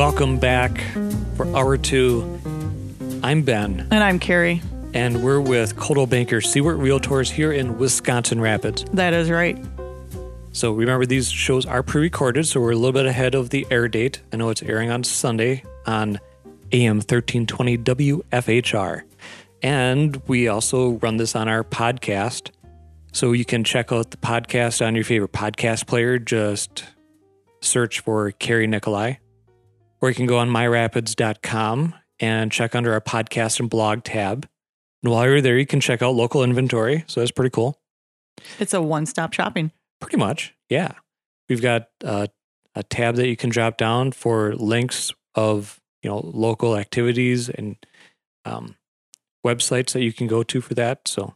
Welcome back for hour two. I'm Ben, And I'm Carrie. and we're with Coldwell Banker Seward Realtors here in Wisconsin Rapids. That is right. So remember, these shows are pre-recorded, so we're a little bit ahead of the air date. I know it's airing on Sunday on AM 1320 WFHR. And we also run this on our podcast. So you can check out the podcast on your favorite podcast player. Just search for Carrie Nicolai. Or you can go on myrapids.com and check under our podcast and blog tab. And while you're there, you can check out local inventory. So that's pretty cool. It's a one stop shopping. Pretty much, yeah. We've got uh, a tab that you can drop down for links of you know local activities and um, websites that you can go to for that. So,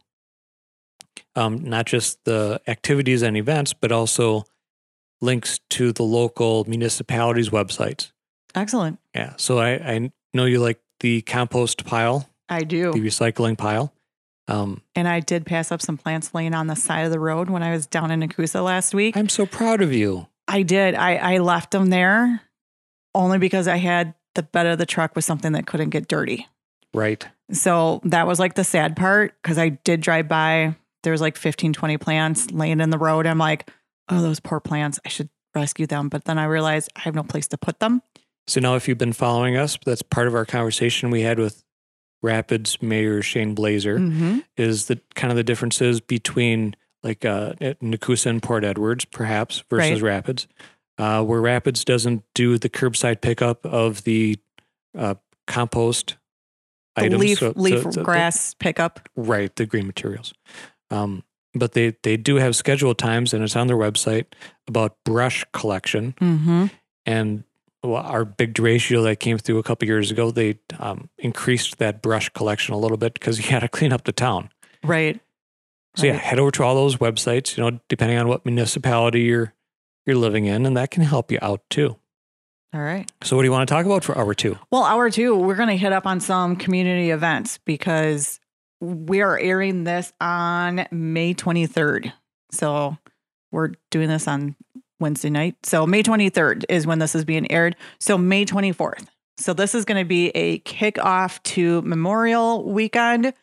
um, not just the activities and events, but also links to the local municipalities' websites. Excellent. Yeah. So I, I know you like the compost pile, I do. the recycling pile. Um, And I did pass up some plants laying on the side of the road when I was down in Nekoosa last week. I'm so proud of you. I did. I, I left them there only because I had the bed of the truck with something that couldn't get dirty. Right. So that was like the sad part because I did drive by. There was like 15, 20 plants laying in the road. I'm like, oh, those poor plants. I should rescue them. But then I realized I have no place to put them. So now, if you've been following us, that's part of our conversation we had with Rapids Mayor Shane Blaser. Mm-hmm. Is the kind of the differences between like uh, Nekoosa and Port Edwards, perhaps versus Rapids, uh, where Rapids doesn't do the curbside pickup of the uh, compost The items, leaf, so- leaf so- so- grass pickup. right? The green materials. Um, but they they do have scheduled times, and it's on their website about brush collection. Mm-hmm. and our big derecho that came through a couple years ago, they um, increased that brush collection a little bit because you had to clean up the town. Right. So yeah, head over to all those websites. You know, depending on what municipality you're you're living in, and that can help you out too. All right. So what do you want to talk about for hour two? Well, hour two, we're going to hit up on some community events because we are airing this on May 23rd. So we're doing this on Wednesday night. So May 23rd is when this is being aired. So May 24th. So this is going to be a kickoff to Memorial Weekend.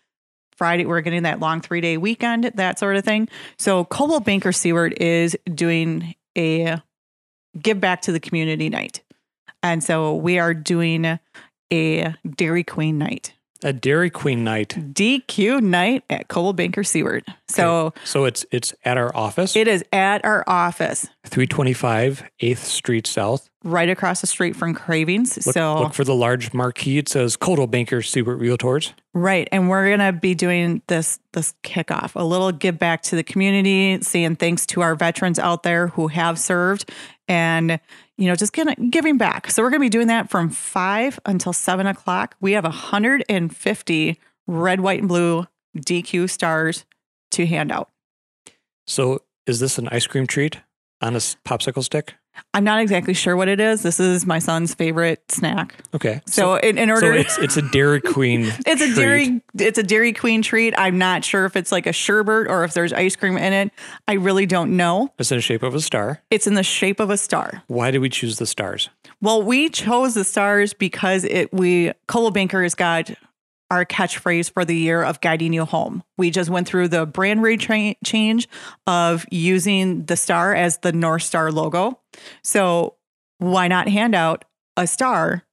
Friday, we're getting that long three day weekend, that sort of thing. So Coldwell Banker Seward is doing a give back to the community night. And so we are doing a Dairy Queen night, A Dairy Queen night. DQ night at Coldwell Banker Seward. So So it's it's at our office, it is at our office, 325 8th Street South. right across the street from Cravings. Look, so look for the large marquee. It says Coldwell Banker Seward Realtors. Right. And we're gonna be doing this this kickoff, a little give back to the community, saying thanks to our veterans out there who have served and you know, just gonna giving back. So we're gonna be doing that from five until seven o'clock. We have 150 red, white, and blue DQ stars to hand out. So is this an ice cream treat on a popsicle stick? I'm not exactly sure what it is. This is my son's favorite snack. Okay. So, in, in so order it's it's a Dairy Queen. It's a dairy. It's a Dairy Queen treat. I'm not sure if it's like a sherbet or if there's ice cream in it. I really don't know. It's in the shape of a star. It's in the shape of a star. Why did we choose the stars? Well, we chose the stars because it we Coldwell Banker has got our catchphrase for the year of guiding you home. We just went through the brand retrain change of using the star as the North Star logo. So why not hand out a star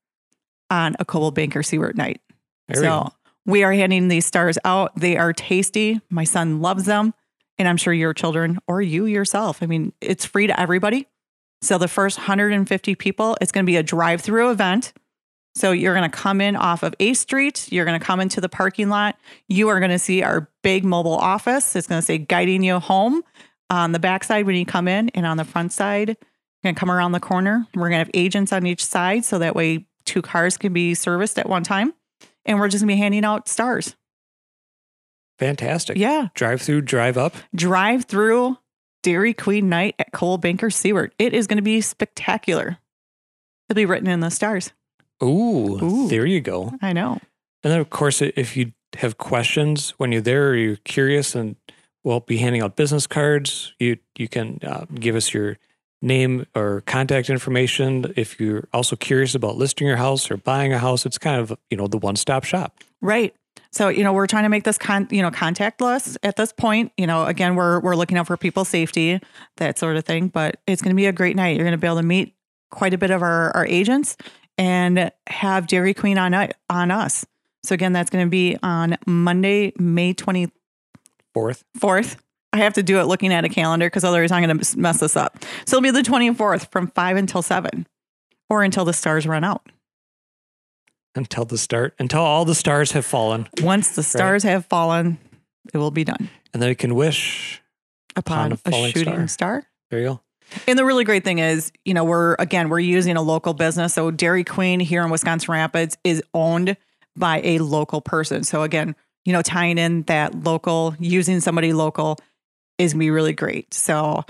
on a Coldwell Banker Seward night? There so we are handing these stars out. They are tasty. My son loves them. And I'm sure your children or you yourself. I mean, it's free to everybody. So the first 150 people, it's going to be a drive through event. So you're going to come in off of 8th Street. You're going to come into the parking lot. You are going to see our big mobile office. It's going to say guiding you home on the backside when you come in, and on the front side, you're going to come around the corner. We're going to have agents on each side. So that way, two cars can be serviced at one time. And we're just going to be handing out stars. Fantastic. Yeah. Drive through, drive up. Drive through Dairy Queen night at Coldwell Banker Seward. It is going to be spectacular. It'll be written in the stars. Ooh, Ooh. there you go. I know. And then, of course, if you have questions when you're there or you're curious and we'll be handing out business cards, you you can uh, give us your name or contact information. If you're also curious about listing your house or buying a house, it's kind of, you know, the one stop shop. Right. So, you know, we're trying to make this con, you know, contactless at this point. You know, again, we're we're looking out for people's safety, that sort of thing. But it's going to be a great night. You're going to be able to meet quite a bit of our, our agents and have Dairy Queen on on us. So again, that's going to be on Monday, May twenty fourth. Fourth. I have to do it looking at a calendar because otherwise I'm going to mess this up. So it'll be the 24th from 5 until 7 or until the stars run out. Until the start, until all the stars have fallen. Once the stars right? have fallen, it will be done. And then we can wish upon, upon a, a, shooting star. star. There you go. And the really great thing is, you know, we're again, we're using a local business. So Dairy Queen here in Wisconsin Rapids is owned by a local person. So again, you know, tying in that local, using somebody local is gonna be really great. So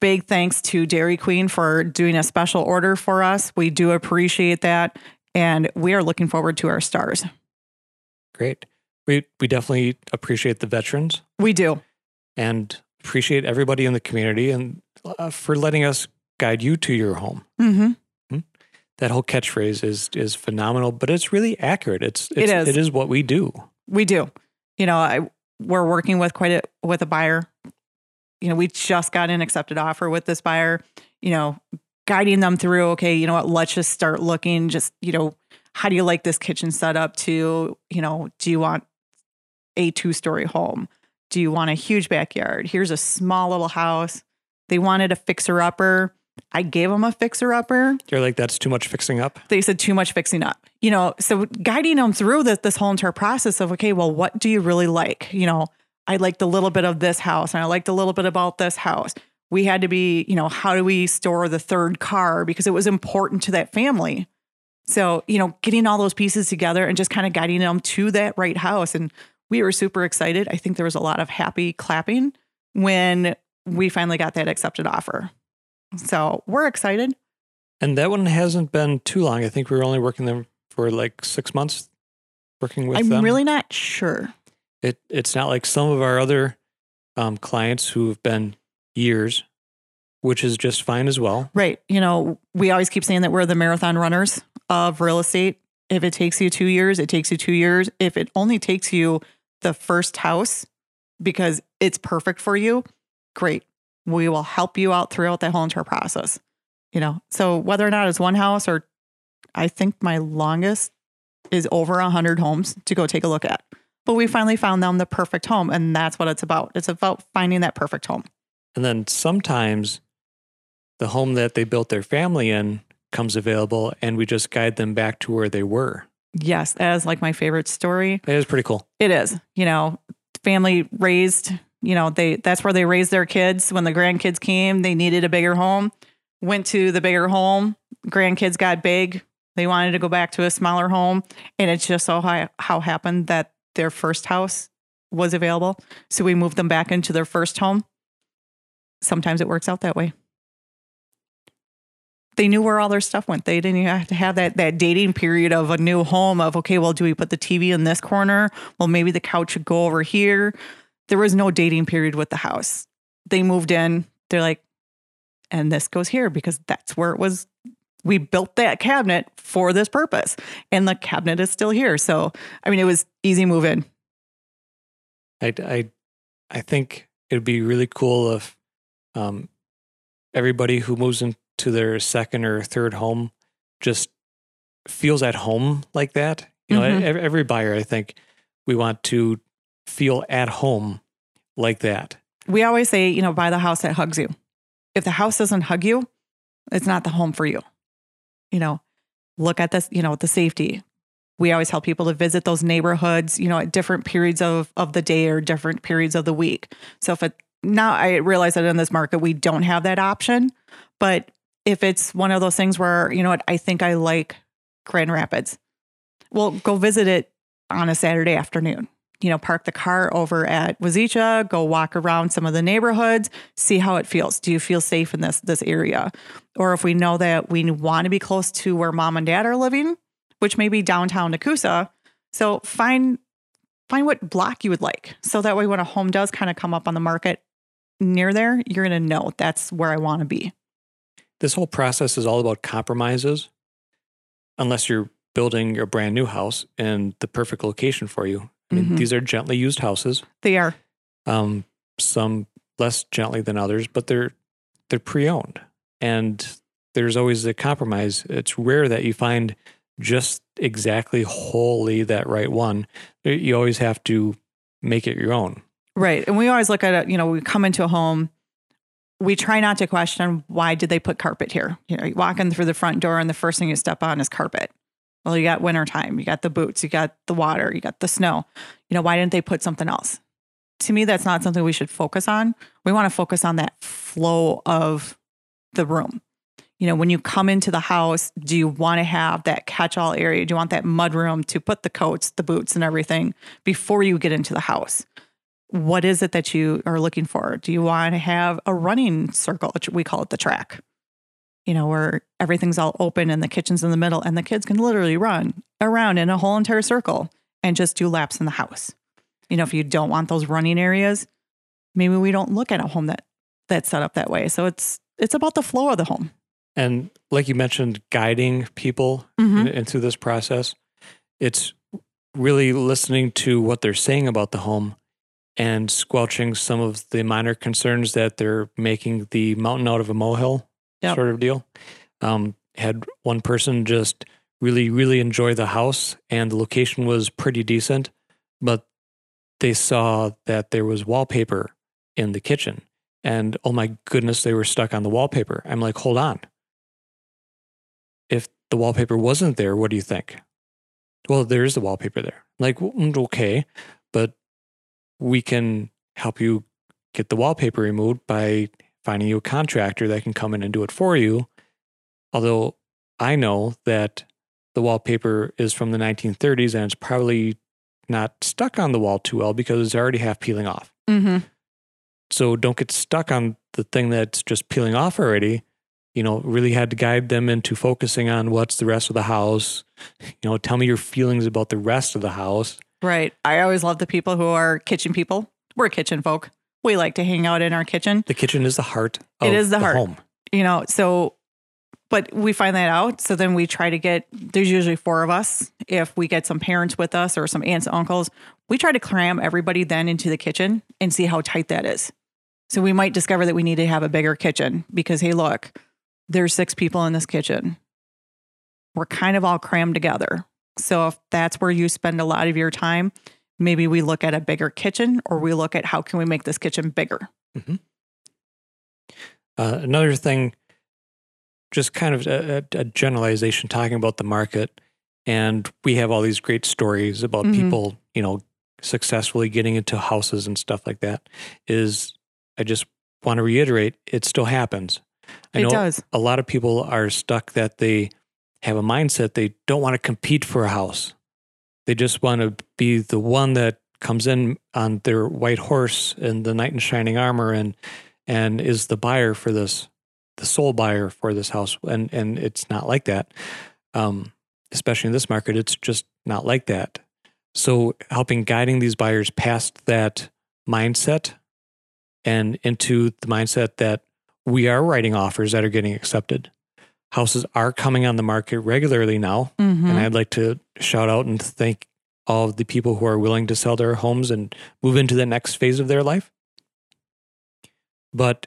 big thanks to Dairy Queen for doing a special order for us. We do appreciate that. And we are looking forward to our stars. Great. We we definitely appreciate the veterans. We do. And appreciate everybody in the community and uh, for letting us guide you to your home. Mm-hmm. Hmm? That whole catchphrase is is phenomenal, but it's really accurate. It's, it's it is. It is what we do. We do. You know, I we're working with quite a with a buyer. You know, we just got an accepted offer with this buyer. You know, guiding them through. Okay, you know what? Let's just start looking. Just you know, how do you like this kitchen setup? To you know, do you want a two story home? Do you want a huge backyard? Here's a small little house. They wanted a fixer upper. I gave them a fixer upper. You're like, that's too much fixing up. They said too much fixing up. You know, so guiding them through this this whole entire process of okay, well, what do you really like? You know, I liked a little bit of this house and I liked a little bit about this house. We had to be, you know, how do we store the third car because it was important to that family. So, you know, getting all those pieces together and just kind of guiding them to that right house. And we were super excited. I think there was a lot of happy clapping when we finally got that accepted offer. So we're excited. And that one hasn't been too long. I think we were only working them for like six months working with I'm them. really not sure. It it's not like some of our other um, clients who have been years, which is just fine as well. Right. You know, we always keep saying that we're the marathon runners of real estate. If it takes you two years, it takes you two years. If it only takes you the first house because it's perfect for you, great. We will help you out throughout the whole entire process. You know, so whether or not it's one house or I think my longest is over a hundred homes to go take a look at. But we finally found them the perfect home. And that's what it's about. It's about finding that perfect home. And then sometimes the home that they built their family in comes available and we just guide them back to where they were. Yes, that is like my favorite story. It is pretty cool. It is. You know, family raised, you know, they that's where they raised their kids. When the grandkids came, they needed a bigger home. Went to the bigger home. Grandkids got big. They wanted to go back to a smaller home. And it's just so how, how happened that their first house was available. So we moved them back into their first home. Sometimes it works out that way they knew where all their stuff went. They didn't have to have that that dating period of a new home of okay, well, do we put the TV in this corner? Well, maybe the couch should go over here. There was no dating period with the house. They moved in. They're like, and this goes here because that's where it was. We built that cabinet for this purpose, and the cabinet is still here. So, I mean, it was easy move in. I I I think it'd be really cool if um, everybody who moves into their second or third home just feels at home like that. You know, mm-hmm. every, every buyer, I think we want to feel at home like that. We always say, you know, buy the house that hugs you. If the house doesn't hug you, it's not the home for you. You know, look at this, you know, the safety. We always tell people to visit those neighborhoods, you know, at different periods of, of the day or different periods of the week. So if it now I realize that in this market we don't have that option, but if it's one of those things where, you know what, I think I like Grand Rapids, well, go visit it on a Saturday afternoon. You know, park the car over at Wazeecha, go walk around some of the neighborhoods, see how it feels. Do you feel safe in this this area? Or if we know that we want to be close to where mom and dad are living, which may be downtown Nekoosa, so find find what block you would like. So that way when a home does kind of come up on the market near there, you're going to know that's where I want to be. this whole process is all about compromises, unless you're building a brand new house in the perfect location for you. I mean, Mhm. these are gently used houses. They are. um, some less gently than others, but they're they're pre-owned, and there's always a compromise. It's rare that you find just exactly wholly that right one. You always have to make it your own. Right. And we always look at it, you know, we come into a home, we try not to question why did they put carpet here? You know, you walk in through the front door and the first thing you step on is carpet. Well, you got winter time, you got the boots, you got the water, you got the snow. You know, why didn't they put something else? To me, that's not something we should focus on. We want to focus on that flow of the room. You know, when you come into the house, do you want to have that catch all area? Do you want that mud room to put the coats, the boots, and everything before you get into the house? what is it that you are looking for? Do you want to have a running circle? We call it the track, you know, where everything's all open and the kitchen's in the middle and the kids can literally run around in a whole entire circle and just do laps in the house. You know, if you don't want those running areas, maybe we don't look at a home that that's set up that way. So it's it's about the flow of the home. And like you mentioned, guiding people Mhm. in- into this process, it's really listening to what they're saying about the home and squelching some of the minor concerns that they're making the mountain out of a molehill Yep. sort of deal. Um, had one person just really, really enjoy the house and the location was pretty decent, but they saw that there was wallpaper in the kitchen. And oh my goodness, they were stuck on the wallpaper. I'm like, hold on. If the wallpaper wasn't there, what do you think? Well, there is the wallpaper there. Like, "Mm, okay, but we can help you get the wallpaper removed by finding you a contractor that can come in and do it for you. Although I know that the wallpaper is from the 1930s and it's probably not stuck on the wall too well because it's already half peeling off. Mm-hmm. So don't get stuck on the thing that's just peeling off already. You know, really had to guide them into focusing on what's the rest of the house. You know, tell me your feelings about the rest of the house. Right. I always love the people who are kitchen people. We're kitchen folk. We like to hang out in our kitchen. The kitchen is the heart of It is the heart. home. you know so but we find that out so then we try to get there's usually four of us if we get some parents with us or some aunts and uncles we try to cram everybody then into the kitchen and see how tight that is so we might discover that we need to have a bigger kitchen because hey look there's six people in this kitchen we're kind of all crammed together so if that's where you spend a lot of your time maybe we look at a bigger kitchen or we look at how can we make this kitchen bigger Uh, another thing, just kind of a, a generalization, talking about the market, and we have all these great stories about Mhm. people, you know, successfully getting into houses and stuff like that. Is I just want to reiterate, it still happens. I it know does a lot of people are stuck that they have a mindset they don't want to compete for a house. They just want to be the one that comes in on their white horse in the knight in shining armor and and is the buyer for this the sole buyer for this house. And and it's not like that. Um especially in this market it's just not like that. So helping guiding these buyers past that mindset and into the mindset that we are writing offers that are getting accepted houses are coming on the market regularly now Mhm. and I'd like to shout out and thank all of the people who are willing to sell their homes and move into the next phase of their life. But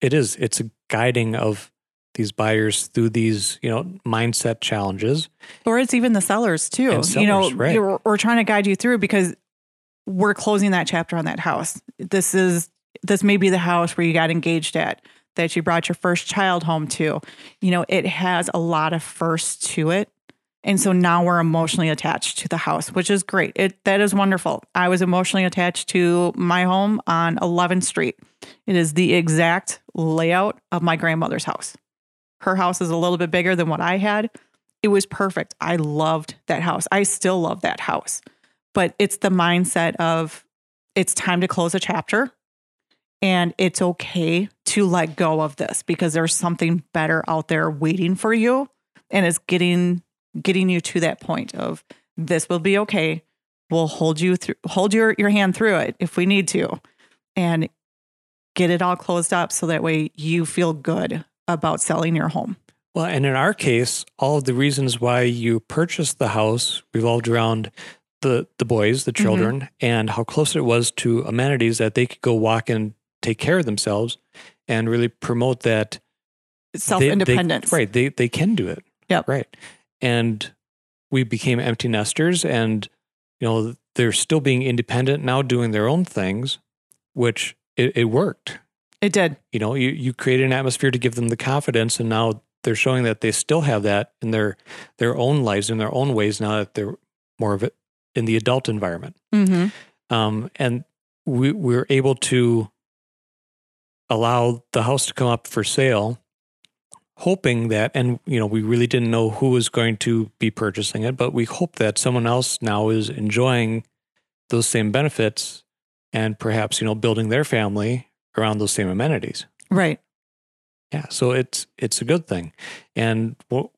it is, it's a guiding of these buyers through these, you know, mindset challenges. or it's even the sellers too. And you know, right. we're trying to guide you through because we're closing that chapter on that house. This is this may be the house where you got engaged at, that you brought your first child home to. You know, it has a lot of firsts to it. And so now we're emotionally attached to the house, which is great. It that is wonderful. I was emotionally attached to my home on 11th Street. It is the exact layout of my grandmother's house. Her house is a little bit bigger than what I had it was perfect. I loved that house. I still love that house. But it's the mindset of it's time to close a chapter and it's okay to let go of this because there's something better out there waiting for you and it's getting getting you to that point of this will be okay. We'll hold you through hold your your hand through it if we need to and get it all closed up so that way you feel good about selling your home. Well, and in our case, all of the reasons why you purchased the house revolved around the the boys, the mm-hmm. children, and how close it was to amenities that they could go walk and take care of themselves and really promote that Self independence. right. They they can do it. Yep. Right. And we became empty nesters and you know, they're still being independent now doing their own things, which it, it worked. It did. You know, you, you created an atmosphere to give them the confidence and now they're showing that they still have that in their their own lives in their own ways now that they're more of it in the adult environment. Mm-hmm. Um, and we we're able to allow the house to come up for sale, hoping that, and you know, we really didn't know who was going to be purchasing it, but we hope that someone else now is enjoying those same benefits and perhaps you know building their family around those same amenities. Right. Yeah, so it's it's a good thing, and what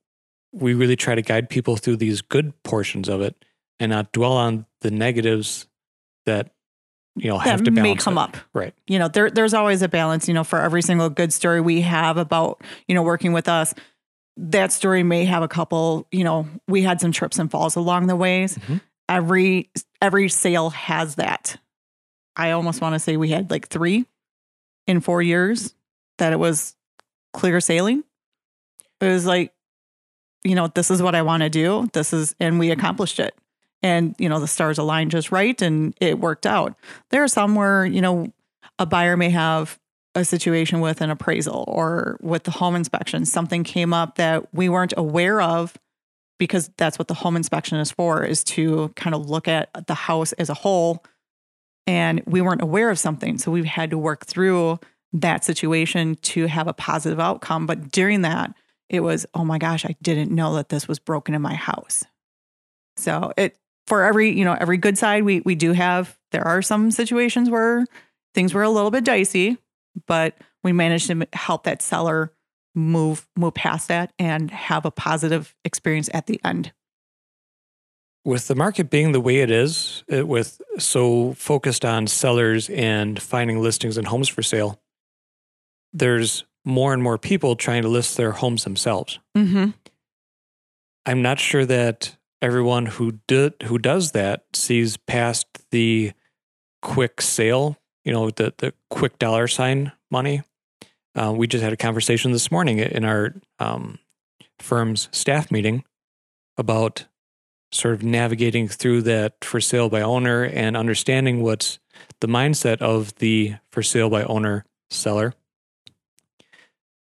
we really try to guide people through these good portions of it, and not dwell on the negatives that you know have that to may balance come it. up. Right. You know, there there's always a balance, you know, for every single good story we have about, you know, working with us. That story may have a couple, you know, we had some trips and falls along the ways. Mhm. Every every sale has that. I almost want to say we had like 3 in 4 years that it was clear sailing. It was like you know, this is what I want to do. This is and we accomplished it. And you know, the stars aligned just right and it worked out. There are some where you know a buyer may have a situation with an appraisal or with the home inspection. Something came up that we weren't aware of because that's what the home inspection is for is to kind of look at the house as a whole. And we weren't aware of something so we've had to work through that situation to have a positive outcome. But during that it was oh my gosh i didn't know that this was broken in my house. So it for every you know every good side we we do have there are some situations where things were a little bit dicey but we managed to help that seller move move past that and have a positive experience at the end With the market being the way it is, it, with so focused on sellers and finding listings and homes for sale, there's more and more people trying to list their homes themselves. mm-hmm. I'm not sure that everyone who did who does that sees past the quick sale, you know, the the quick dollar sign money. Uh, we just had a conversation this morning in our um, firm's staff meeting about sort of navigating through that for sale by owner and understanding what's the mindset of the for sale by owner seller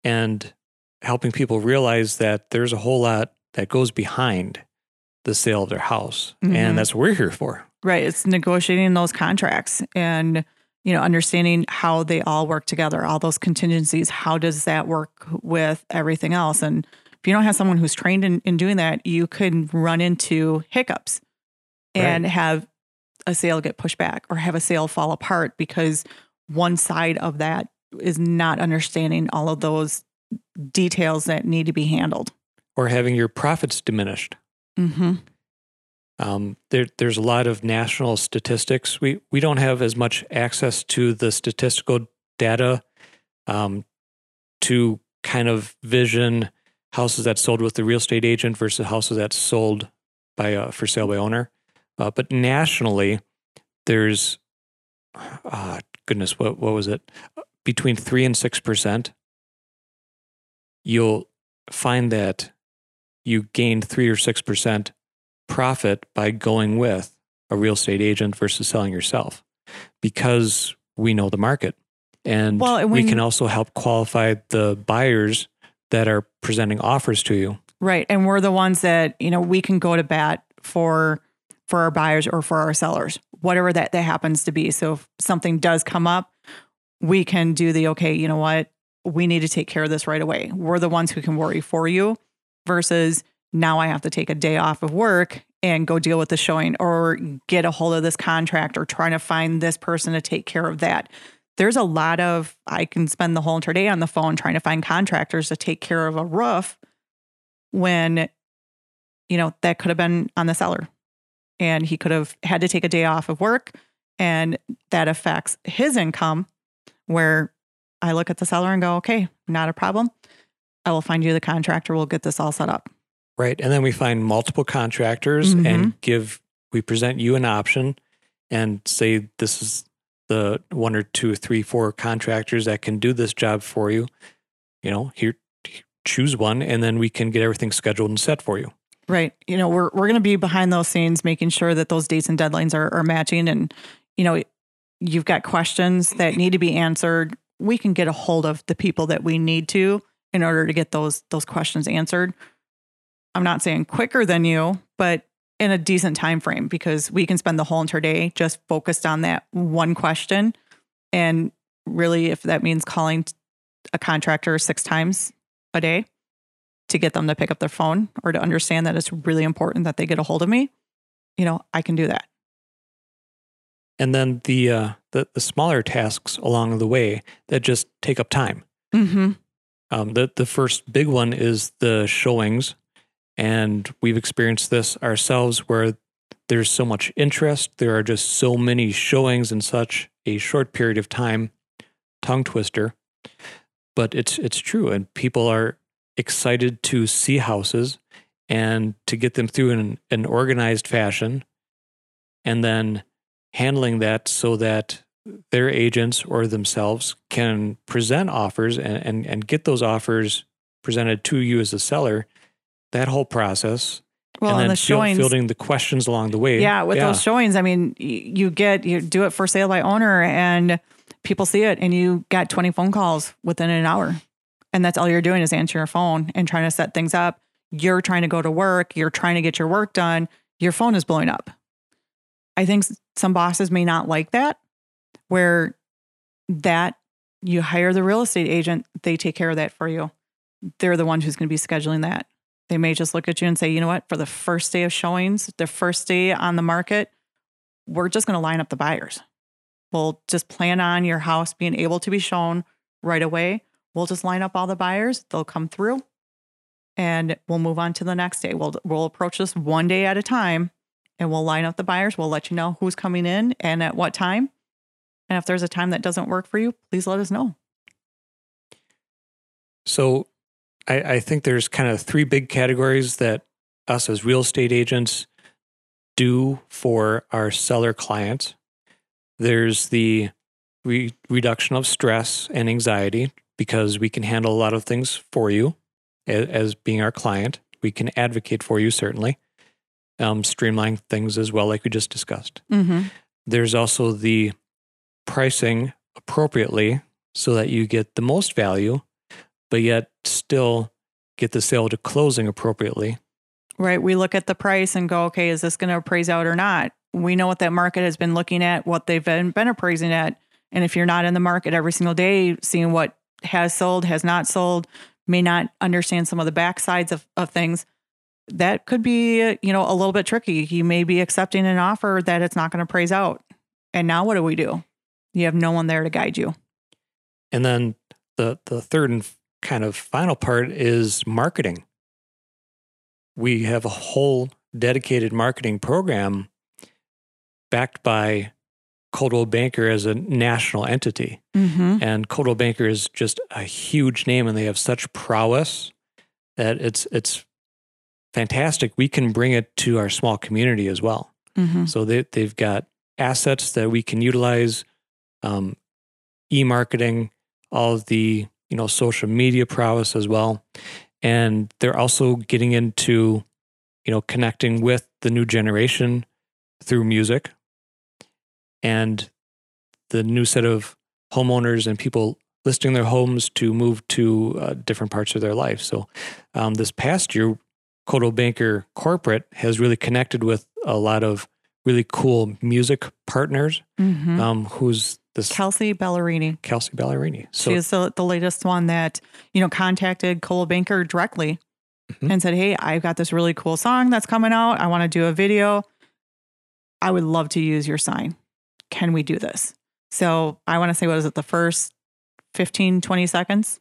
and helping people realize that there's a whole lot that goes behind the sale of their house. Mhm. And that's what we're here for. right it's negotiating those contracts and you know understanding how they all work together all those contingencies how does that work with everything else and if you don't have someone who's trained in, in doing that you could run into hiccups and have a sale get pushed back or have a sale fall apart because one side of that is not understanding all of those details that need to be handled Or having your profits diminished. Mm-hmm. Um, there, there's a lot of national statistics. We we don't have as much access to the statistical data um, to kind of vision houses that sold with the real estate agent versus houses that sold by uh, for sale by owner. Uh, but nationally, there's uh, goodness, what what was it? Between three and six percent. You'll find that you gained three or six percent profit by going with a real estate agent versus selling yourself because we know the market and Well, and we can also help qualify the buyers that are presenting offers to you Right. And we're the ones that, you know, we can go to bat for for our buyers or for our sellers, whatever that, that happens to be. So if something does come up, we can do the okay, you know what? We need to take care of this right away. We're the ones who can worry for you versus now I have to take a day off of work and go deal with the showing or get a hold of this contract or trying to find this person to take care of that. There's a lot of I can spend the whole entire day on the phone trying to find contractors to take care of a roof when you know that could have been on the seller and he could have had to take a day off of work and that affects his income where i look at the seller and go okay not a problem I will find you the contractor. We'll get this all set up. Right. And then we find multiple contractors Mhm. and give, we present you an option and say this is the one or two, three, four contractors that can do this job for you. You know, here, choose one, and then we can get everything scheduled and set for you. Right. You know, we're we're going to be behind those scenes, making sure that those dates and deadlines are, are matching. And you know, you've got questions that need to be answered. We can get a hold of the people that we need to in order to get those those questions answered. I'm not saying quicker than you, but in a decent time frame because we can spend the whole entire day just focused on that one question. And really, if that means calling a contractor six times a day, to get them to pick up their phone or to understand that it's really important that they get a hold of me, you know, I can do that. And then the uh, the, the smaller tasks along the way that just take up time. Mm-hmm. Um, the the first big one is the showings, and we've experienced this ourselves where there's so much interest. There are just so many showings in such a short period of time. Tongue twister, but it's it's true, and people are excited to see houses and to get them through in an organized fashion, and then handling that so that their agents or themselves can present offers and, and, and get those offers presented to you as a seller, that whole process. Well, and and then the showings, fielding the questions along the way. yeah, with those showings, I mean, you get you do it for sale by owner, and people see it, and you got 20 phone calls within an hour, and that's all you're doing is answering your phone and trying to set things up. You're trying to go to work, you're trying to get your work done. Your phone is blowing up. I think some bosses may not like that, where that you hire the real estate agent, they take care of that for you. They're the ones who's going to be scheduling that. They may just look at you and say, you know what, for the first day of showings, the first day on the market, we're just going to line up the buyers. We'll just plan on your house being able to be shown right away. We'll just line up all the buyers, they'll come through and we'll move on to the next day. We'll we'll approach this one day at a time and we'll line up the buyers. We'll let you know who's coming in and at what time. And if there's a time that doesn't work for you, please let us know. So I, I think there's kind of three big categories that us as real estate agents do for our seller clients. There's the re- reduction of stress and anxiety because we can handle a lot of things for you as, as being our client. We can advocate for you, certainly, um, streamline things as well, like we just discussed. Mm-hmm. There's also the pricing appropriately so that you get the most value, but yet still get the sale to closing appropriately. Right. We look at the price and go, okay, is this going to appraise out or not? We know what that market has been looking at, what they've been, been appraising at. And if you're not in the market every single day, seeing what has sold, has not sold, may not understand some of the backsides of, of things, that could be, you know, a little bit tricky. You may be accepting an offer that it's not going to appraise out. And now what do we do? You have no one there to guide you. And then the the third and kind of final part is marketing. We have a whole dedicated marketing program backed by Coldwell Banker as a national entity. Mm-hmm. And Coldwell Banker is just a huge name and they have such prowess that it's it's fantastic. We can bring it to our small community as well. Mm-hmm. So they they've got assets that we can utilize, um, e-marketing, all of the you know social media prowess as well, and they're also getting into you know connecting with the new generation through music, and the new set of homeowners and people listing their homes to move to uh, different parts of their life. So um, this past year, Coldwell Banker Corporate has really connected with a lot of really cool music partners. Mm-hmm. Um, who's this Kelsea Ballerini. Kelsea Ballerini? So she is the, the latest one that, you know, contacted Coldwell Banker directly Mhm. and said, Hey, I've got this really cool song that's coming out. I want to do a video. I would love to use your sign. Can we do this? So I want to say, what is it, the first 15, 20 seconds?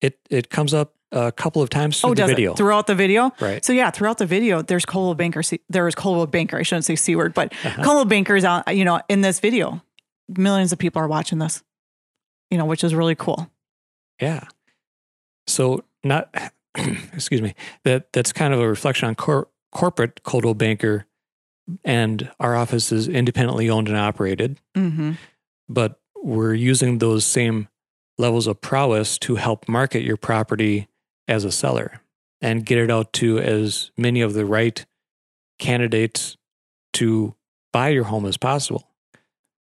it it comes up a couple of times through oh, the video, it? Throughout the video? right? So yeah, throughout the video, there's Coldwell Banker. There is Coldwell Banker. I shouldn't say C word, but Uh-huh. Coldwell Banker's out, you know, in this video. Millions of people are watching this, you know, which is really cool. Yeah. So not excuse me that that's kind of a reflection on cor- corporate Coldwell Banker, and our office is independently owned and operated, Mm-hmm. but we're using those same levels of prowess to help market your property as a seller and get it out to as many of the right candidates to buy your home as possible.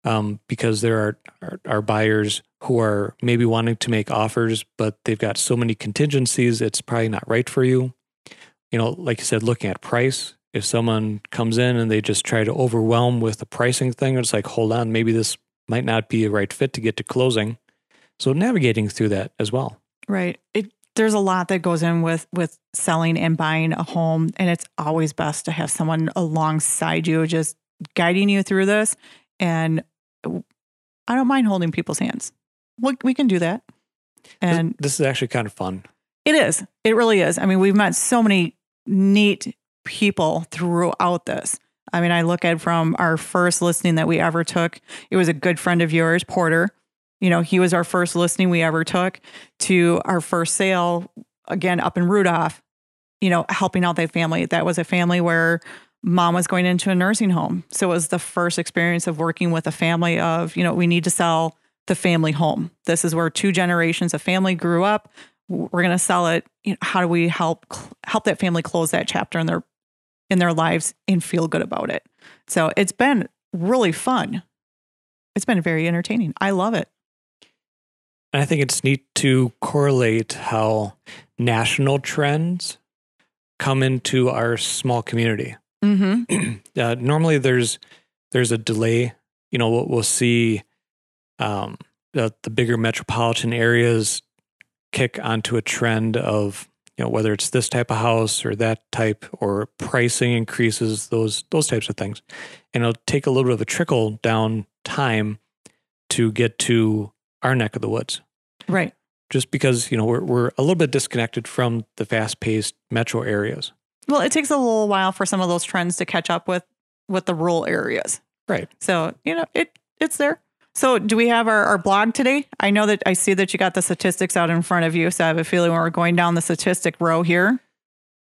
Um, because there are, are, are buyers who are maybe wanting to make offers, but they've got so many contingencies, it's probably not right for you. You know, like you said, looking at price, if someone comes in and they just try to overwhelm with the pricing thing, it's like, hold on, maybe this might not be a right fit to get to closing. So navigating through that as well. Right. It there's a lot that goes in with with selling and buying a home, and it's always best to have someone alongside you, just guiding you through this. And I don't mind holding people's hands. We, we can do that. And this is actually kind of fun. it is. It really is. I mean, we've met so many neat people throughout this. I mean, I look at from our first listening that we ever took, it was a good friend of yours, Porter. You know, he was our first listening we ever took to our first sale, again, up in Rudolph, you know, helping out that family. That was a family where mom was going into a nursing home. So it was the first experience of working with a family of, you know, we need to sell the family home. This is where two generations of family grew up. We're going to sell it. You know, how do we help help that family close that chapter in their in their lives and feel good about it? So it's been really fun. It's been very entertaining. I love it. And I think it's neat to correlate how national trends come into our small community. Mm-hmm. uh, normally there's there's a delay. You know, we'll, we'll see um, the, the bigger metropolitan areas kick onto a trend of you know whether it's this type of house or that type or pricing increases those those types of things, and it'll take a little bit of a trickle down time to get to our neck of the woods. Right. Just because you know we're we're a little bit disconnected from the fast paced metro areas. Well, it takes a little while for some of those trends to catch up with with the rural areas. Right. So, you know, it it's there. So, do we have our, our blog today? I know that I see that you got the statistics out in front of you. So, I have a feeling we're going down the statistic row here.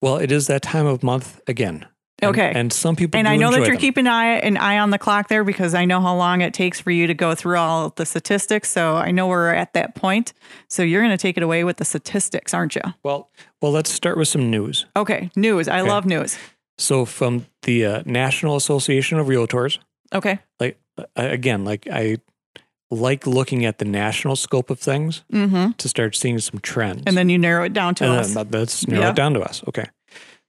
Well, it is that time of month again. And- Okay. And some people And I know that you're them. keeping an eye, an eye on the clock there because I know how long it takes for you to go through all the statistics. So, I know we're at that point. So, you're going to take it away with the statistics, aren't you? Well, well, let's start with some news. Okay. News. I Okay. love news. So, from the uh, National Association of Realtors, Okay. like uh, again, like I like looking at the national scope of things Mm-hmm. to start seeing some trends. And then you narrow it down to And us. then let's narrow Yeah. it down to us. Okay.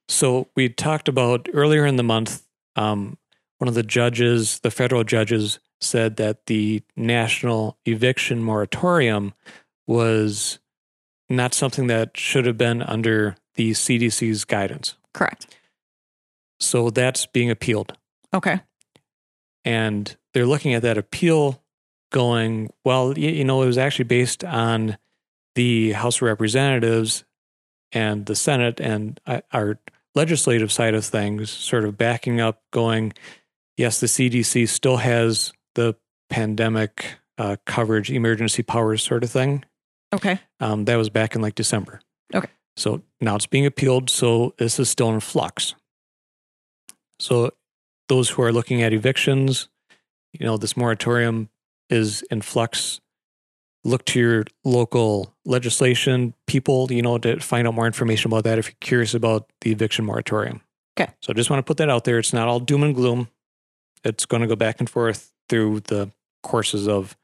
So we talked about earlier in the month. Um, one of the judges, the federal judges, said that the national eviction moratorium was not something that should have been under the CDC's guidance. Correct. So that's being appealed. Okay. And they're looking at that appeal going, well, you know, it was actually based on the House of Representatives and the Senate and uh, our legislative side of things sort of backing up, going, yes, the CDC still has the pandemic uh, coverage, emergency powers sort of thing. Okay. Um, that was back in like December. Okay. So now it's being appealed. So this is still in flux. So those who are looking at evictions, you know, this moratorium is in flux. Look to your local legislation people, you know, to find out more information about that if you're curious about the eviction moratorium. Okay. So I just want to put that out there. It's not all doom and gloom. It's going to go back and forth through the courses of,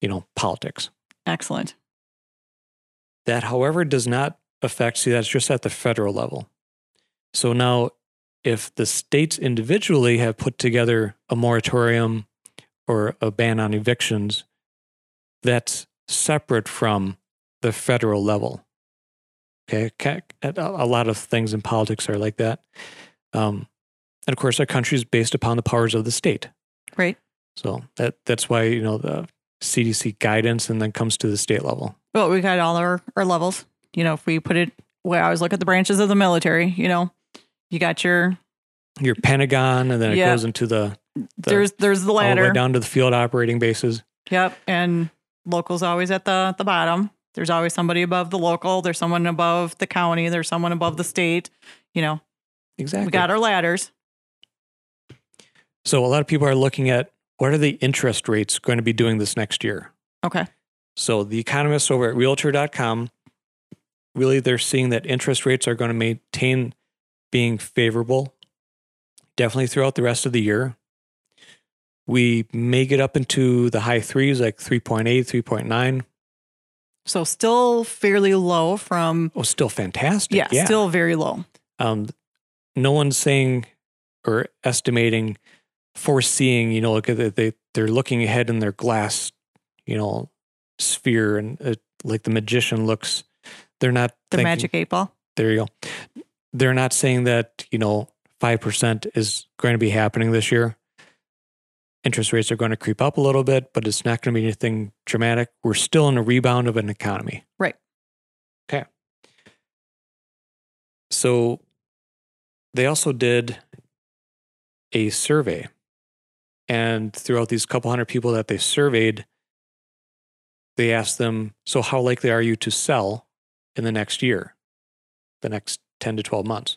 you know, politics. Excellent. That, however, does not affect, see, that's just at the federal level. So now, if the states individually have put together a moratorium or a ban on evictions, that's separate from the federal level. Okay. A lot of things in politics are like that. Um, and of course, our country is based upon the powers of the state. Right. So that that's why, you know, the CDC guidance and then comes to the state level. Well, we got all our, our levels. You know, if we put it where I always look at the branches of the military, you know, you got your your Pentagon, and then it Yeah. goes into the, the there's there's the all the way ladder. down to the field operating bases. Yep. And locals always at the the bottom. There's always somebody above the local, there's someone above the county, there's someone above the state. You know, Exactly. we got our ladders. So a lot of people are looking at what are the interest rates going to be doing this next year. Okay. So the economists over at realtor.com really they're seeing that interest rates are going to maintain being favorable definitely throughout the rest of the year. We may get up into the high threes like 3.8, 3.9. So still fairly low from Oh, still fantastic. yeah, still very low. um, no one's saying or estimating, foreseeing. You know, it, they they're looking ahead in their glass, you know, sphere, and uh, like the magician looks. They're not The thinking- magic eight ball. There you go. They're not saying that you know five percent is going to be happening this year. Interest rates are going to creep up a little bit, but it's not going to be anything dramatic. We're still in a rebound of an economy. Right. Okay. So they also did a survey. And throughout these couple hundred people that they surveyed, they asked them, So, how likely are you to sell in the next year, the next 10 to 12 months?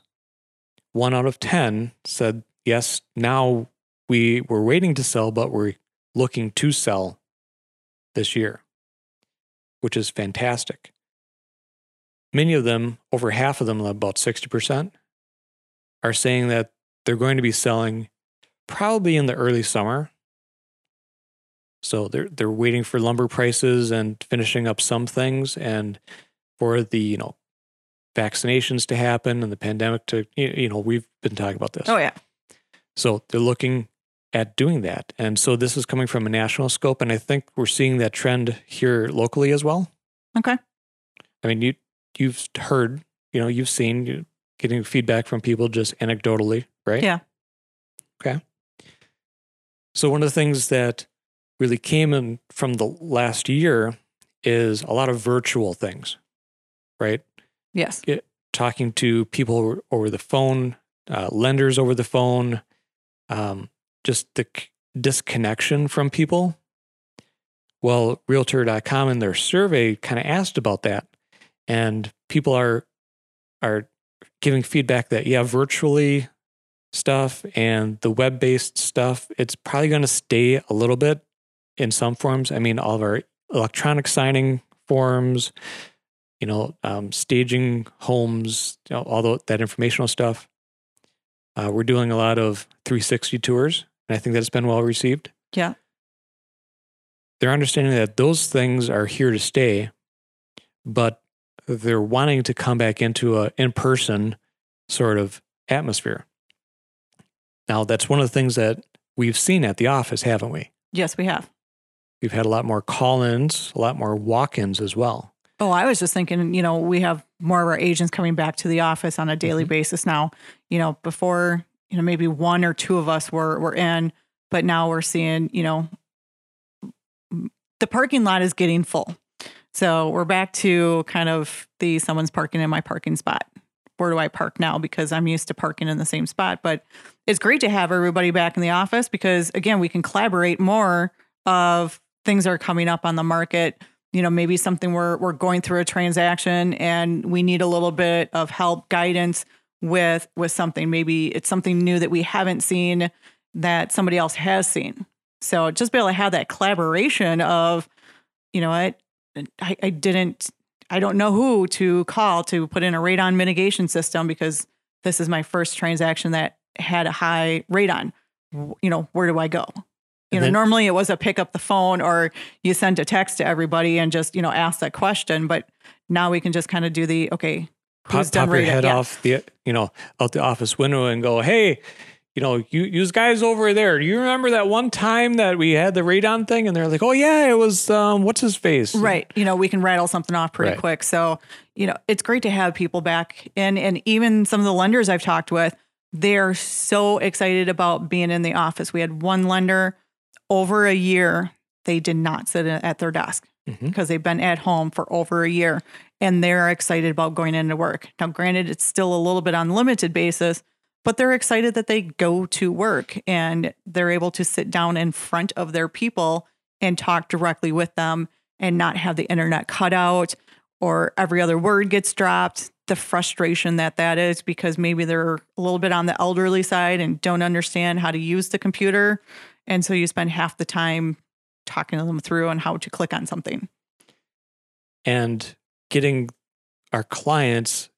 One out of 10 said, Yes, now we were waiting to sell, but we're looking to sell this year, which is fantastic. Many of them, over half of them, about 60%, are saying that they're going to be selling probably in the early summer. So they're they're waiting for lumber prices and finishing up some things and for the, you know, vaccinations to happen and the pandemic to you you know, we've been talking about this. Oh yeah. So they're looking at doing that. And so this is coming from a national scope and I think we're seeing that trend here locally as well. Okay. I mean, you you've heard, you know, you've seen you getting feedback from people just anecdotally, right? Yeah. Okay. So one of the things that really came in from the last year is a lot of virtual things, right? Yes. It, Talking to people over, the phone, uh, lenders over the phone, um, just the disconnection from people. Well, Realtor.com in their survey kind of asked about that, and people are are giving feedback that yeah, virtually stuff and the web based stuff, it's probably going to stay a little bit in some forms. I mean, all of our electronic signing forms, you know, um, staging homes, you know, all that informational stuff. Uh, we're doing a lot of 360 tours, and I think that's been well received. Yeah. They're understanding that those things are here to stay, but they're wanting to come back into a in person sort of atmosphere. Now, that's one of the things that we've seen at the office, haven't we? Yes, we have. We've had a lot more call ins, a lot more walk ins as well. Oh, I was just thinking, you know, we have more of our agents coming back to the office on a daily Mhm. basis now. You know, before, you know, maybe one or two of us were were in, but now we're seeing, you know, the parking lot is getting full. So we're back to kind of the someone's parking in my parking spot. Where do I park now? Because I'm used to parking in the same spot. But it's great to have everybody back in the office because again, we can collaborate more of things that are coming up on the market you know maybe something we're we're going through a transaction and we need a little bit of help guidance with with something. Maybe it's something new that we haven't seen that somebody else has seen. So just be able to have that collaboration of you know what? I, I didn't i don't know who to call to put in a radon mitigation system because this is my first transaction that had a high radon. You know where do i go? You know then- normally it was a pick up the phone or you send a text to everybody and just you know ask that question but now we can just kind of do the okay Pop, pop your head Yeah. off the, you know, out the office window and go, hey, you know, you, you guys over there, do you remember that one time that we had the radon thing? And they're like, oh, yeah, it was, um, what's his face? right you know we can rattle something off pretty Right. quick so you know it's great to have people back and and even some of the lenders i've talked with they're so excited about being in the office we had one lender over a year they did not sit at their desk Mhm. because they've been at home for over a year and they're excited about going into work. Now, granted, it's still a little bit on limited basis, but they're excited that they go to work and they're able to sit down in front of their people and talk directly with them and not have the internet cut out or every other word gets dropped. The frustration that that is because maybe they're a little bit on the elderly side and don't understand how to use the computer. And so you spend half the time talking to them through on how to click on something. and getting our clients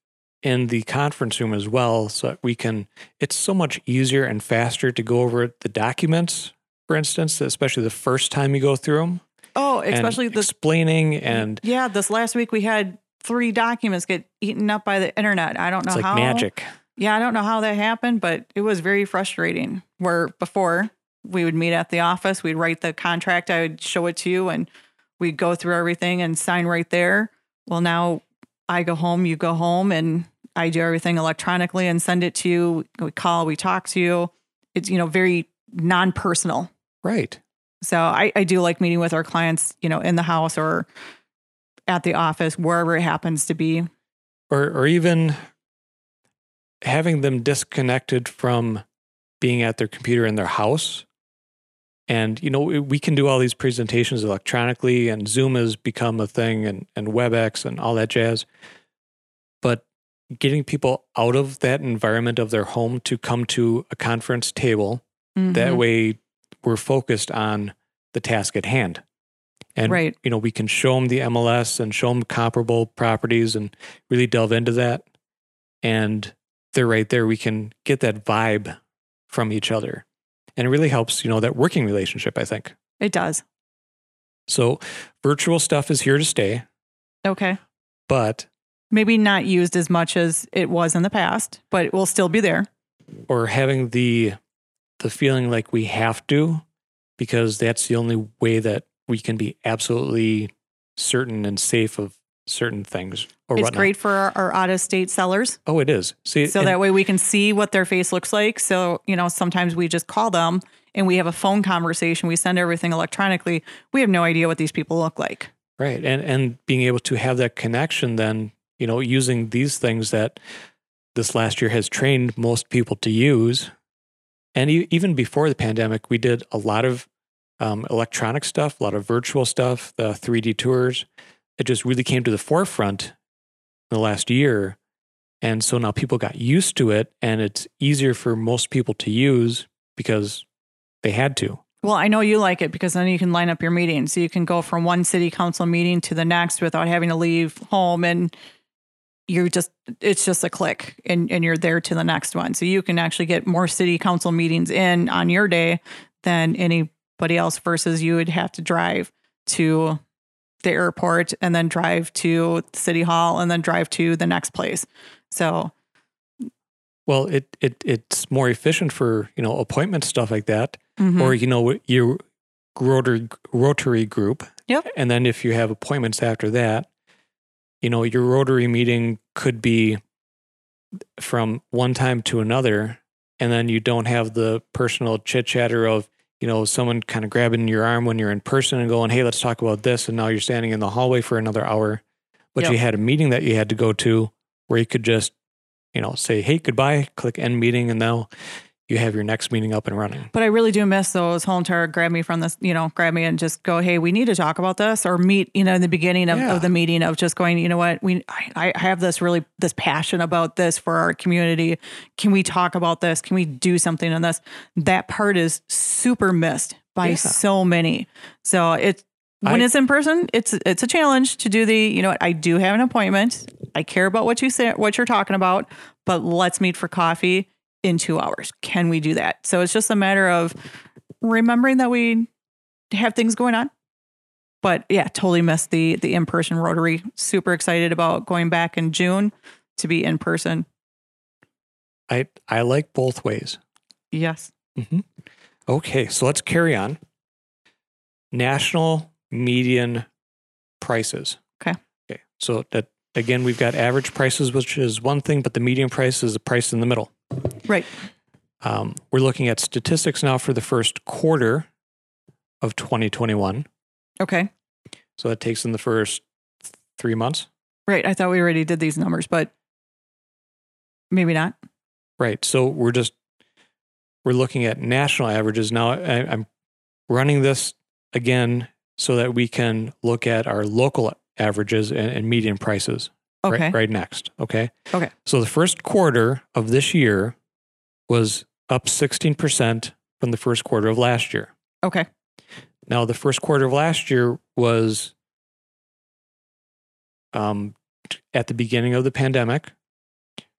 in the conference room as well so that we can it's so much easier and faster to go over the documents for instance especially the first time you go through them Oh, especially this. explaining and Yeah, this last week we had three documents get eaten up by the internet. I don't know it's like how. magic Yeah, I don't know how that happened, but it was very frustrating. Where before we would meet at the office, we'd write the contract, I would show it to you, and we'd go through everything and sign right there. Well, now I go home, you go home, and I do everything electronically and send it to you. We call, we talk to you. It's you know very non-personal. right So I, I do like meeting with our clients, you know, in the house or at the office, wherever it happens to be. or or even having them disconnected from being at their computer in their house and you know we- can do all these presentations electronically and zoom has become a thing and, and webex and all that jazz. But getting people out of that environment of their home to come to a conference table that Mhm. way we're focused on the task at hand. And Right. you know we can show them the mls and show them comparable properties and really delve into that. And they're right there. We can get that vibe from each other and it really helps you know that working relationship i think it does. so virtual stuff is here to stay Okay. but Maybe not used as much as it was in the past, but it will still be there. or having the the feeling like we have to because that's the only way that we can be absolutely certain and safe of certain things or it's whatnot. great for our, our out of state sellers. Oh, it is. See, So that way we can see what their face looks like. So, you know, sometimes we just call them and we have a phone conversation. We send everything electronically. We have no idea what these people look like. right, and and being able to have that connection, then you know, using these things that this last year has trained most people to use, and e- even before the pandemic, we did a lot of um, electronic stuff, a lot of virtual stuff, the 3D tours. It just really came to the forefront in the last year. And so now people got used to it and it's easier for most people to use because they had to. Well, I know you like it because then you can line up your meetings. So you can go from one city council meeting to the next without having to leave home and you're just it's just a click and, and you're there to the next one. So you can actually get more city council meetings in on your day than anybody else versus you would have to drive to the airport and then drive to city hall and then drive to the next place. So Well, it, it it's more efficient for, you know, appointment stuff like that. mhm. Or, you know, your rotary rotary group. Yep. And then if you have appointments after that, you know, your rotary meeting could be from one time to another. And then you don't have the personal chit chatter of, you know, someone kind of grabbing your arm when you're in person and going, Hey, let's talk about this. And now you're standing in the hallway for another hour. But Yep. you had a meeting that you had to go to where you could just, you know, say, Hey, goodbye, click end meeting, and now you have your next meeting up and running. But I really do miss those home tour grab me from this, you know, grab me and just go, hey, we need to talk about this or meet, you know, in the beginning of, Yeah. of the meeting of just going, you know what, we I, I have this really this passion about this for our community. Can we talk about this? Can we do something on this? That part is super missed by Yeah. so many. So it's when I- it's in person, it's it's a challenge to do the, you know what, I do have an appointment. I care about what you say what you're talking about, but let's meet for coffee in two hours. Can we do that? So it's just a matter of remembering that we have things going on. But yeah, totally missed the the in person Rotary. Super excited about going back in June to be in person. I I like both ways. Yes. Mm-hmm. Okay, so let's carry on. National median prices. Okay. Okay. So that again, we've got average prices, which is one thing, but the median price is the price in the middle. Right. Um, we're looking at statistics now for the first quarter of 2021. Okay. So that takes in the first three months. Right. I thought we already did these numbers, but maybe not. Right. So we're just we're looking at national averages now. I, I'm running this again so that we can look at our local averages and, and median prices Okay. right, right next. Okay. Okay. So the first quarter of this year was up 16% from the first quarter of last year. Okay. Now, the first quarter of last year was um, at the beginning of the pandemic.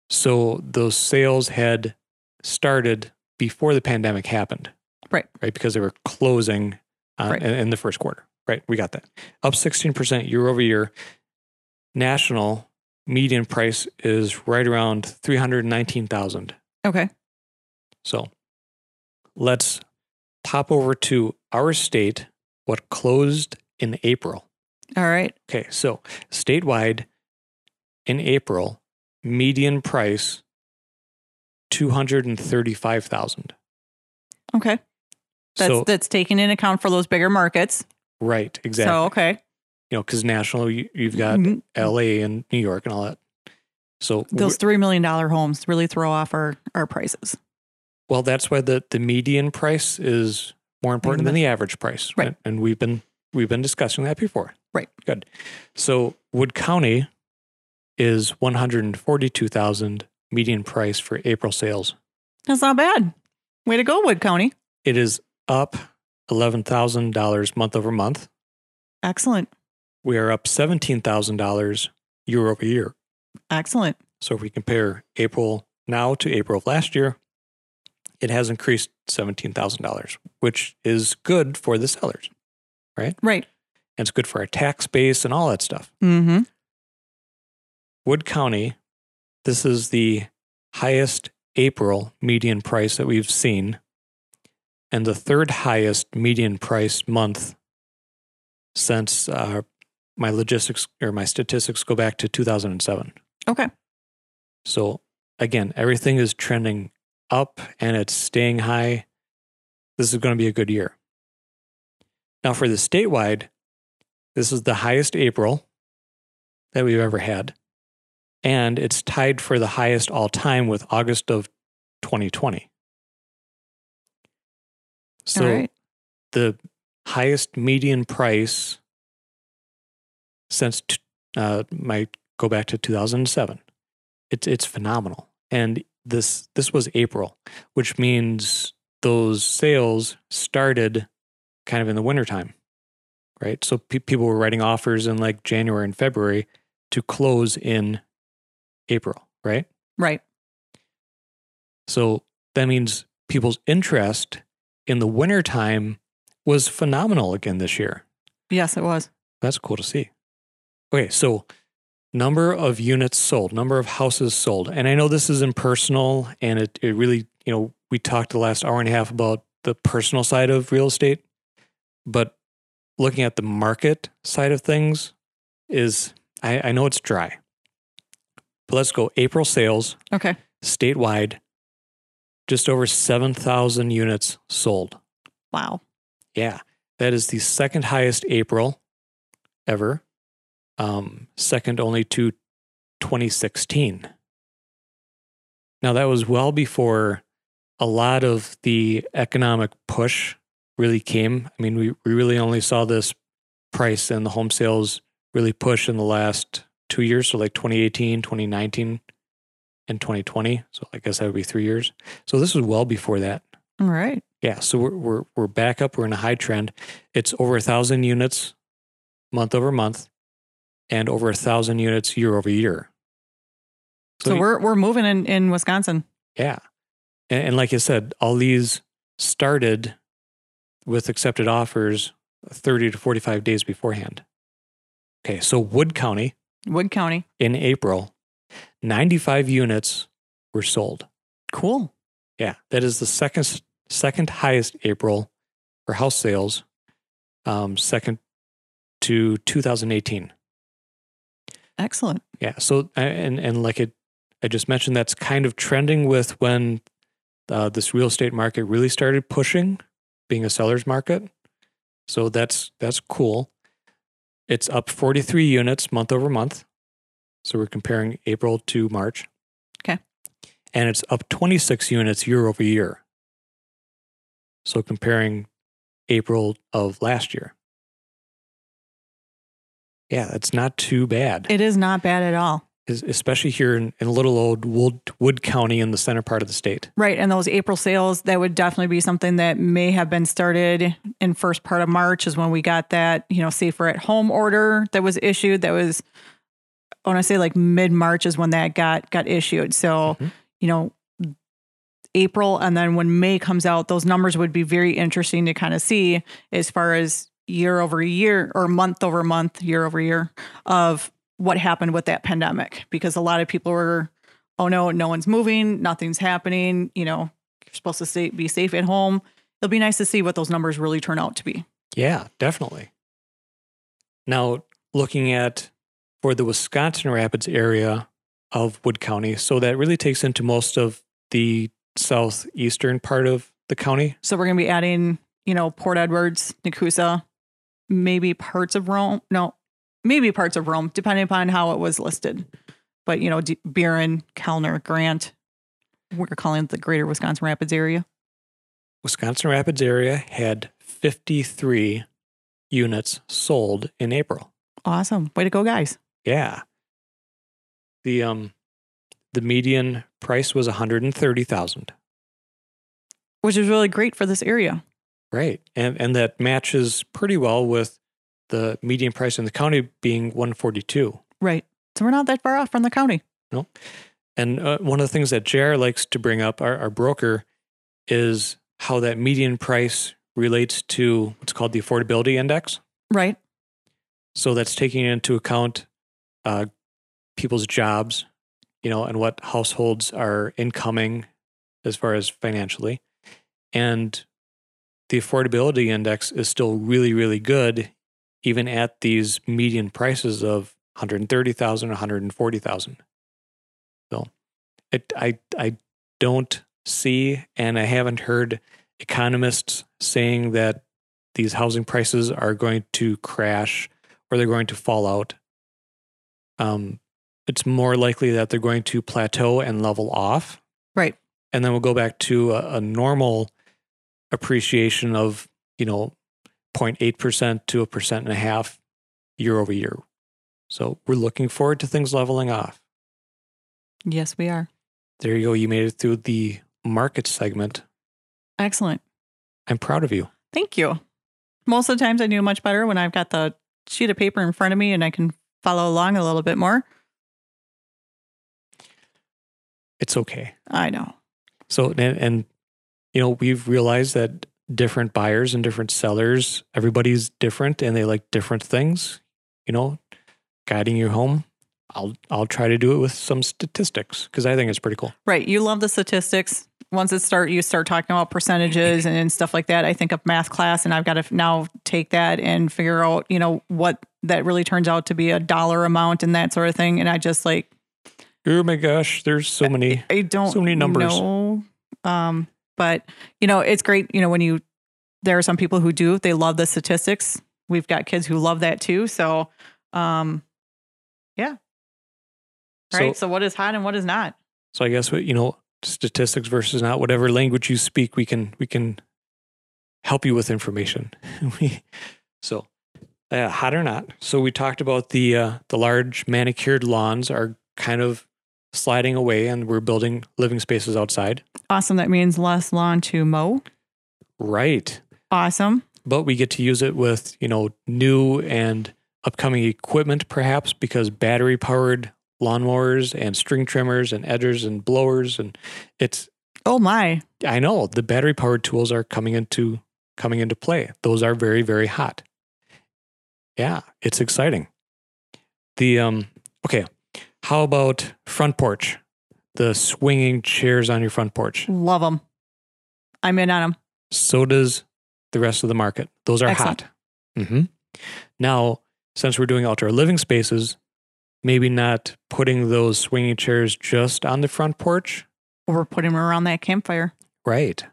So those sales had started before the pandemic happened. Right. Right. Because they were closing uh, Right. in, in the first quarter. Right. We got that. Up 16% year over year. National median price is right around 319,000. Okay. So let's pop over to our state, what closed in April. All right. Okay, so statewide in April, median price 235,000. Okay. That's So that's taking into account for those bigger markets. right, exactly. So okay. you know, cuz national you, you've got Mhm. LA and New York and all that. So Those three million dollar homes really throw off our our prices. Well, that's why the, the median price is more important than the average price. Right. And, and we've been we've been discussing that before. Right. Good. So Wood County is one hundred and forty two thousand median price for April sales. That's not bad. Way to go, Wood County. It is up eleven thousand dollars month over month. Excellent. We are up seventeen thousand dollars year over year. Excellent. So if we compare April now to April of last year, it has increased seventeen thousand dollars, which is good for the sellers. Right. Right. And it's good for our tax base and all that stuff. Mm-hmm. Wood County, this is the highest April median price that we've seen, and the third highest median price month since uh, my logistics or my statistics go back to 2007. Okay. So again, everything is trending up and it's staying high. This is going to be a good year. Now, for the statewide, this is the highest April that we've ever had. And it's tied for the highest all time with August of 2020. So right. the highest median price since t- uh, might go back to 2007. It's it's phenomenal, and this this was April, which means those sales started kind of in the wintertime, right? So pe- people were writing offers in like January and February to close in April, right? Right. So that means people's interest in the wintertime was phenomenal again this year. Yes, it was. That's cool to see. Okay, so number of units sold, number of houses sold. And I know this is impersonal and it, it really, you know, we talked the last hour and a half about the personal side of real estate, but looking at the market side of things is, I, I know it's dry. But let's go April sales Okay. statewide, just over 7,000 units sold. Wow. Yeah, that is the second highest April ever, um, second only to 2016. Now, that was well before a lot of the economic push really came. I mean, we, we really only saw this price and the home sales really push in the last two years. So, like 2018, 2019, and 2020. So, I guess that would be three years. So, this was well before that. All right. Yeah, so we're we're we're back up. We're in a high trend. It's over a thousand units month over month, and over a thousand units year over year. So, we're we're moving in in Wisconsin. yeah, and, and like I said, all these started with accepted offers thirty to forty five days beforehand. Okay, so Wood County Wood County. in April, ninety five units were sold. Cool. Yeah, that is the second second highest April for house sales, um, second to 2018. Excellent. Yeah, so and and like it, I just mentioned, that's kind of trending with when uh, this real estate market really started pushing, being a seller's market. So that's that's cool. It's up 43 units month over month. So we're comparing April to March. Okay. And it's up 26 units year over year. So comparing April of last year. Yeah, it's not too bad. It is not bad at all. Especially here in, in little old Wood, Wood County in the center part of the state. Right. And those April sales, that would definitely be something that may have been started in first part of March is when we got that, you know, safer at home order that was issued. That was I want to say like mid March is when that got got issued. So, Mhm. you know, April and then when May comes out, those numbers would be very interesting to kind of see as far as year over year or month over month, year over year of what happened with that pandemic because a lot of people were oh no, no one's moving, nothing's happening, you know, you're supposed to stay, be safe at home. It'll be nice to see what those numbers really turn out to be. Yeah, definitely. Now, looking at for the Wisconsin Rapids area of Wood County, so that really takes into most of the southeastern part of the county. So we're going to be adding, you know, Port Edwards, Nekoosa, maybe parts of Rome. No, maybe parts of Rome, depending upon how it was listed. But, you know, D- Kellner, Grant, we're calling it the greater Wisconsin Rapids area. Wisconsin Rapids area had 53 units sold in April. Awesome. Way to go, guys. Yeah. The um the median price was 130,000. Which is really great for this area. Right. And and that matches pretty well with the median price in the county being 142. Right. So we're not that far off from the county. No. And uh, one of the things that JR likes to bring up, our, our broker, is how that median price relates to what's called the affordability index. Right. So that's taking into account uh, people's jobs, you know, and what households are incoming as far as financially. And the affordability index is still really, really good, even at these median prices of 130,000, 140,000. So it, I, I don't see, and I haven't heard economists saying that these housing prices are going to crash or they're going to fall out. Um, it's more likely that they're going to plateau and level off. Right. And then we'll go back to a, a normal appreciation of, you know, 0.8% to a percent and a half year over year. So we're looking forward to things leveling off. Yes, we are. There you go. You made it through the market segment. Excellent. I'm proud of you. Thank you. Most of the times I do much better when I've got the sheet of paper in front of me and I can follow along a little bit more. It's okay. I know. So, and, and you know, we've realized that different buyers and different sellers, everybody's different and they like different things. You know, guiding you home. I'll I'll try to do it with some statistics because I think it's pretty cool. Right. You love the statistics. Once it start, you start talking about percentages and, and stuff like that. I think of math class, and I've got to now take that and figure out, you know, what that really turns out to be a dollar amount and that sort of thing. And I just like Oh my gosh, there's so many. I don't So many numbers. know. Um, but you know, it's great. You know, when you there are some people who do they love the statistics. We've got kids who love that too. So, um, yeah. Right. So, So, what is hot and what is not? so I guess what you know, statistics versus not, whatever language you speak, we can we can help you with information. we so uh, hot or not. So we talked about the uh, the large manicured lawns are kind of sliding away, and we're building living spaces outside. Awesome. That means less lawn to mow. Right. Awesome. but we get to use it with you know new and upcoming equipment perhaps because battery powered lawnmowers and string trimmers and edgers and blowers and it's Oh my. i know the battery powered tools are coming into coming into play those are very very hot yeah it's exciting the um okay how about front porch the swinging chairs on your front porch Love them. I'm in on them. so does the rest of the market. Those are Excellent. hot. hmm Now, since we're doing outdoor living spaces, maybe not putting those swinging chairs just on the front porch. Or we're putting them around that campfire. Right.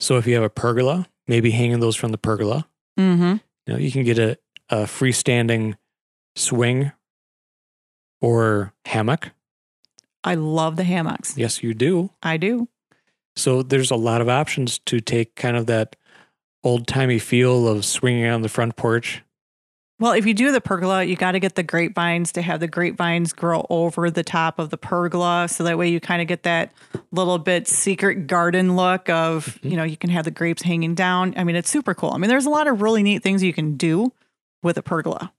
So if you have a pergola, maybe hanging those from the pergola. Mm-hmm. You know, you can get a, a freestanding swing or hammock. I love the hammocks. Yes, you do. I do. So there's a lot of options to take kind of that old timey feel of swinging on the front porch Well, if you do the pergola, you got to get the grapevines to have the grapevines grow over the top of the pergola. So that way you kind of get that little bit secret garden look of, mm-hmm. you know, you can have the grapes hanging down. I mean, it's super cool. I mean, there's a lot of really neat things you can do with a pergola.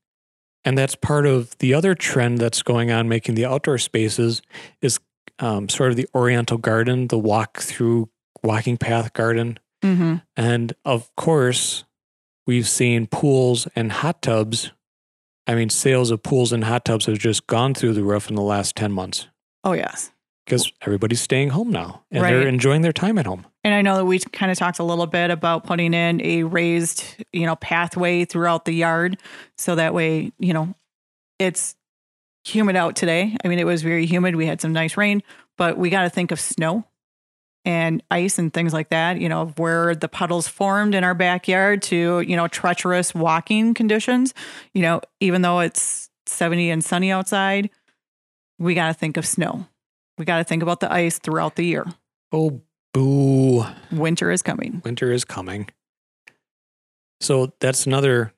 And that's part of the other trend that's going on making the outdoor spaces is um, sort of the Oriental garden, the walk through walking path garden. Mm-hmm. And of course, we've seen pools and hot tubs. I mean, sales of pools and hot tubs have just gone through the roof in the last 10 months Oh, yes. Because everybody's staying home now and Right. they're enjoying their time at home. And I know that we kind of talked a little bit about putting in a raised, you know, pathway throughout the yard. So that way, you know, it's humid out today. I mean, it was very humid. We had some nice rain, but we got to think of snow and ice and things like that, you know, of where the puddles formed in our backyard to, you know, treacherous walking conditions. You know, even though it's 70 and sunny outside, we got to think of snow. We got to think about the ice throughout the year. Oh, boo. Winter is coming. Winter is coming. So that's another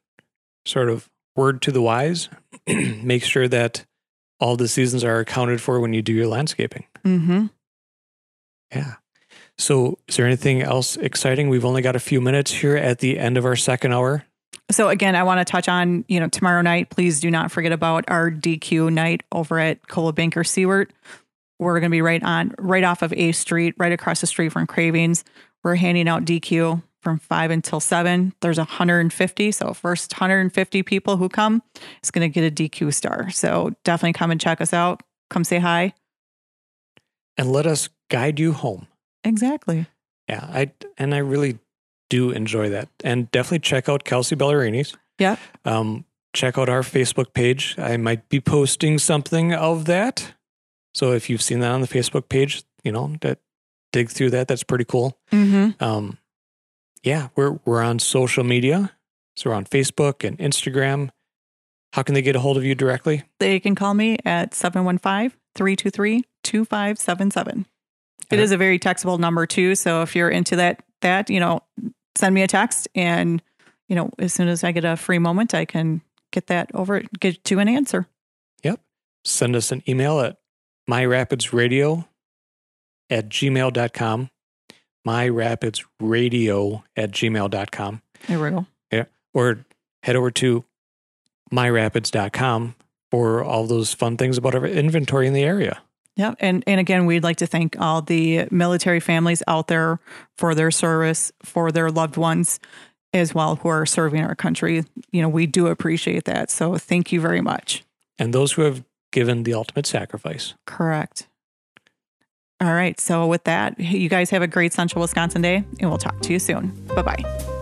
sort of word to the wise. Make sure that all the seasons are accounted for when you do your landscaping. Mm-hmm. Yeah. So, is there anything else exciting? We've only got a few minutes here at the end of our second hour. So again, I want to touch on, you know, tomorrow night, please do not forget about our DQ night over at Coldwell Banker Seward. We're going to be right on, right off of A Street, right across the street from Cravings. We're handing out DQ from five until seven. There's 150. So first 150 people who come is going to get a DQ star. So definitely come and check us out. Come say hi. And let us guide you home. Exactly. Yeah, I and I really do enjoy that. And definitely check out Kelsea Ballerini's. Yeah. Um, check out our Facebook page. I might be posting something of that. So if you've seen that on the Facebook page, you know, that dig through that. That's pretty cool. Mm-hmm. Um, yeah, we're we're on social media. So we're on Facebook and Instagram. How can they get a hold of you directly? They can call me at 715 323 2577. It is a very textable number too. So if you're into that, that, you know, send me a text and, you know, as soon as I get a free moment, I can get that over, get to an answer. Yep. Send us an email at myrapidsradio at gmail.com. Myrapidsradio at gmail.com. There we go. Yeah. Or head over to myrapids.com for all those fun things about our inventory in the area. Yeah. And, and again, we'd like to thank all the military families out there for their service, for their loved ones as well who are serving our country. You know, we do appreciate that. So thank you very much. And those who have given the ultimate sacrifice. Correct. All right. So, with that, you guys have a great Central Wisconsin day, and we'll talk to you soon. Bye bye.